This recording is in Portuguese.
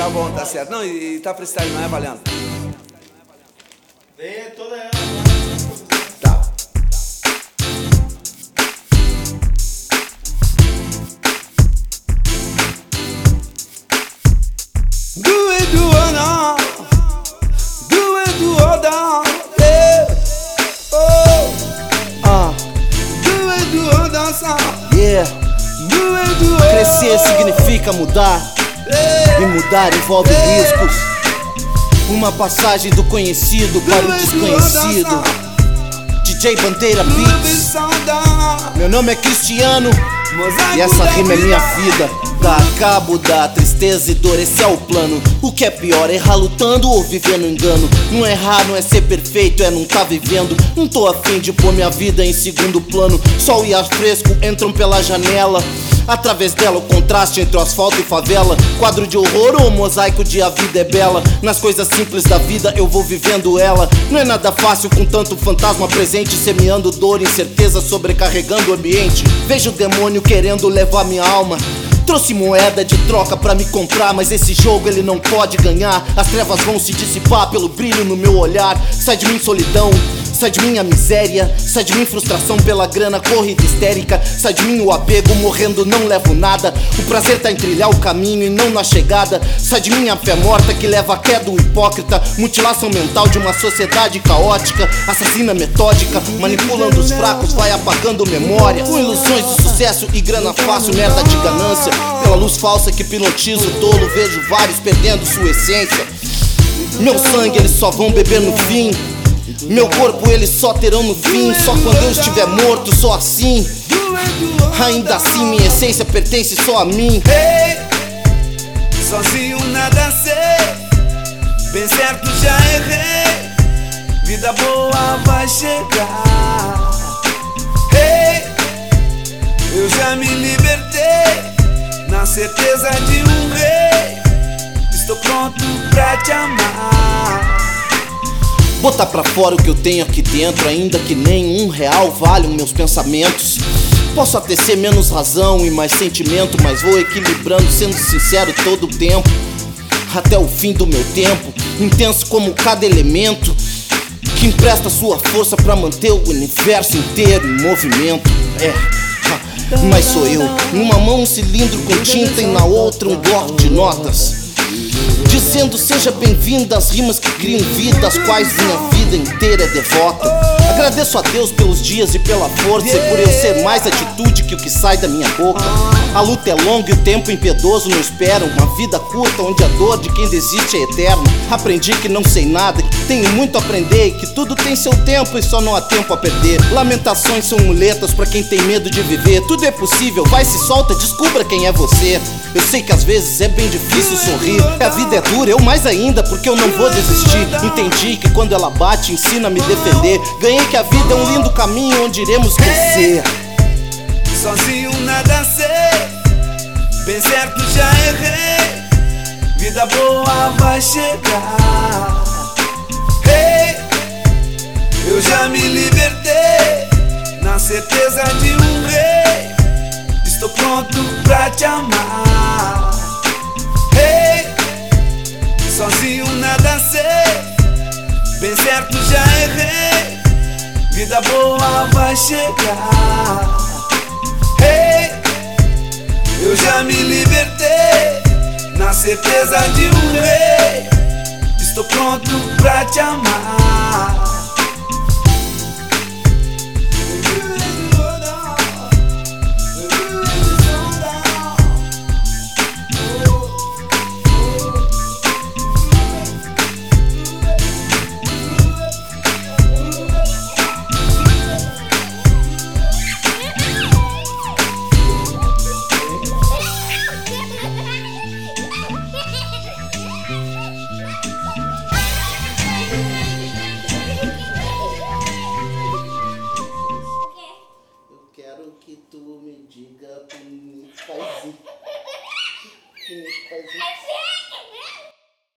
Tá bom, tá certo. Não, e, e tá freestyle, não é valendo? Vem toda ela. Tá. Do it, do it now. Do it, do it now. Yeah. Oh. Ah, Do it, do it yeah. Do it, do it. Crescer significa mudar. E mudar envolve riscos. Uma passagem do conhecido para o desconhecido. DJ Bandeira Beats. Meu nome é Cristiano. E essa rima é minha vida. Dar cabo da tristeza e dor, esse é o plano. O que é pior, errar lutando ou viver no engano? Não é errar, não é ser perfeito, é não tá vivendo. Não tô afim de pôr minha vida em segundo plano. Sol e ar fresco entram pela janela. Através dela, o contraste entre o asfalto e favela. Quadro de horror ou mosaico de a vida é bela. Nas coisas simples da vida eu vou vivendo ela. Não é nada fácil com tanto fantasma presente, semeando dor, incerteza, sobrecarregando o ambiente. Vejo o demônio querendo levar minha alma. Trouxe moeda de troca pra me comprar, mas esse jogo ele não pode ganhar. As trevas vão se dissipar pelo brilho no meu olhar. Sai de mim solidão, sai de mim a miséria, sai de mim frustração pela grana, corrida histérica. Sai de mim o apego, morrendo não levo nada. O prazer tá em trilhar o caminho e não na chegada. Sai de mim a fé morta que leva a queda do hipócrita. Mutilação mental de uma sociedade caótica, assassina metódica, manipulando os fracos, vai apagando memória. Com ilusões de sucesso e grana fácil, merda de ganância. Pela luz falsa que hipnotiza o tolo, vejo vários perdendo sua essência. Meu sangue eles só vão beber no fim. Meu corpo eles só terão no fim. Só quando eu estiver morto, só assim. Ainda assim, minha essência pertence só a mim. Ei, sozinho nada sei. Bem certo já errei. Vida boa vai chegar. Ei, eu já me libertei. Na certeza de um rei. Estou pronto pra te amar. Botar pra fora o que eu tenho aqui dentro, ainda que nem um real valham meus pensamentos. Posso até ser menos razão e mais sentimento, mas vou equilibrando, sendo sincero todo o tempo. Até o fim do meu tempo, intenso como cada elemento que empresta sua força pra manter o universo inteiro em movimento. É. Mas sou eu, numa mão um cilindro com tinta e na outra um bloco de notas. Dizendo seja bem-vinda às rimas que criam vida, às quais minha vida inteira é devota. Agradeço a Deus pelos dias e pela força e por eu ser mais atitude que o que sai da minha boca. A luta é longa e o tempo impiedoso não espera. Uma vida curta onde a dor de quem desiste é eterna. Aprendi que não sei nada, que tenho muito a aprender e que tudo tem seu tempo e só não há tempo a perder. Lamentações são muletas pra quem tem medo de viver. Tudo é possível, vai se solta, descubra quem é você. Eu sei que às vezes é bem difícil sorrir. A vida é dura, eu mais ainda, porque eu não vou desistir. Entendi que quando ela bate, ensina a me defender. Ganhei que a vida é um lindo caminho onde iremos crescer. Sozinho nada sei, bem certo já errei. Vida boa vai chegar. Ei, eu já me libertei, na certeza de um rei. Estou pronto pra te amar. Ei, sozinho nada sei, bem certo já errei. Vida boa vai chegar. Ei, eu já me libertei, na certeza de um rei. Estou pronto pra te amar. crazy.